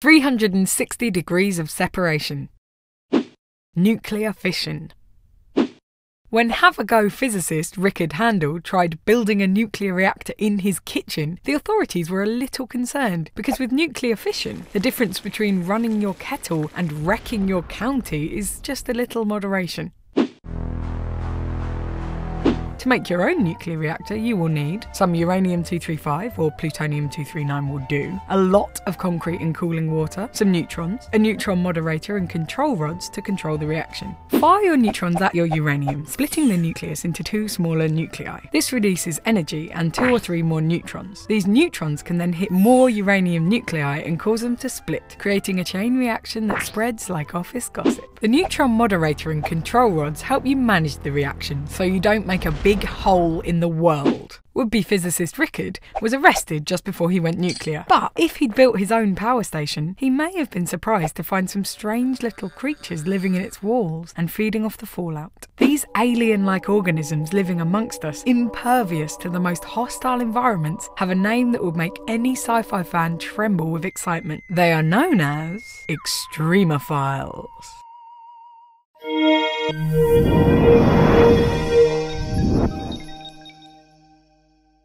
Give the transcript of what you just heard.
360 degrees of separation. Nuclear fission. When have a go physicist Rickard Handl tried building a nuclear reactor in his kitchen, the authorities were a little concerned because with nuclear fission, the difference between running your kettle and wrecking your county is just a little moderation. To make your own nuclear reactor, you will need some uranium 235 or plutonium 239 will do, a lot of concrete and cooling water, some neutrons, a neutron moderator, and control rods to control the reaction. Fire your neutrons at your uranium, splitting the nucleus into two smaller nuclei. This releases energy and two or three more neutrons. These neutrons can then hit more uranium nuclei and cause them to split, creating a chain reaction that spreads like office gossip. The neutron moderator and control rods help you manage the reaction so you don't make a big hole in the world. Would be physicist Rickard was arrested just before he went nuclear. But if he'd built his own power station, he may have been surprised to find some strange little creatures living in its walls and feeding off the fallout. These alien like organisms living amongst us, impervious to the most hostile environments, have a name that would make any sci fi fan tremble with excitement. They are known as extremophiles.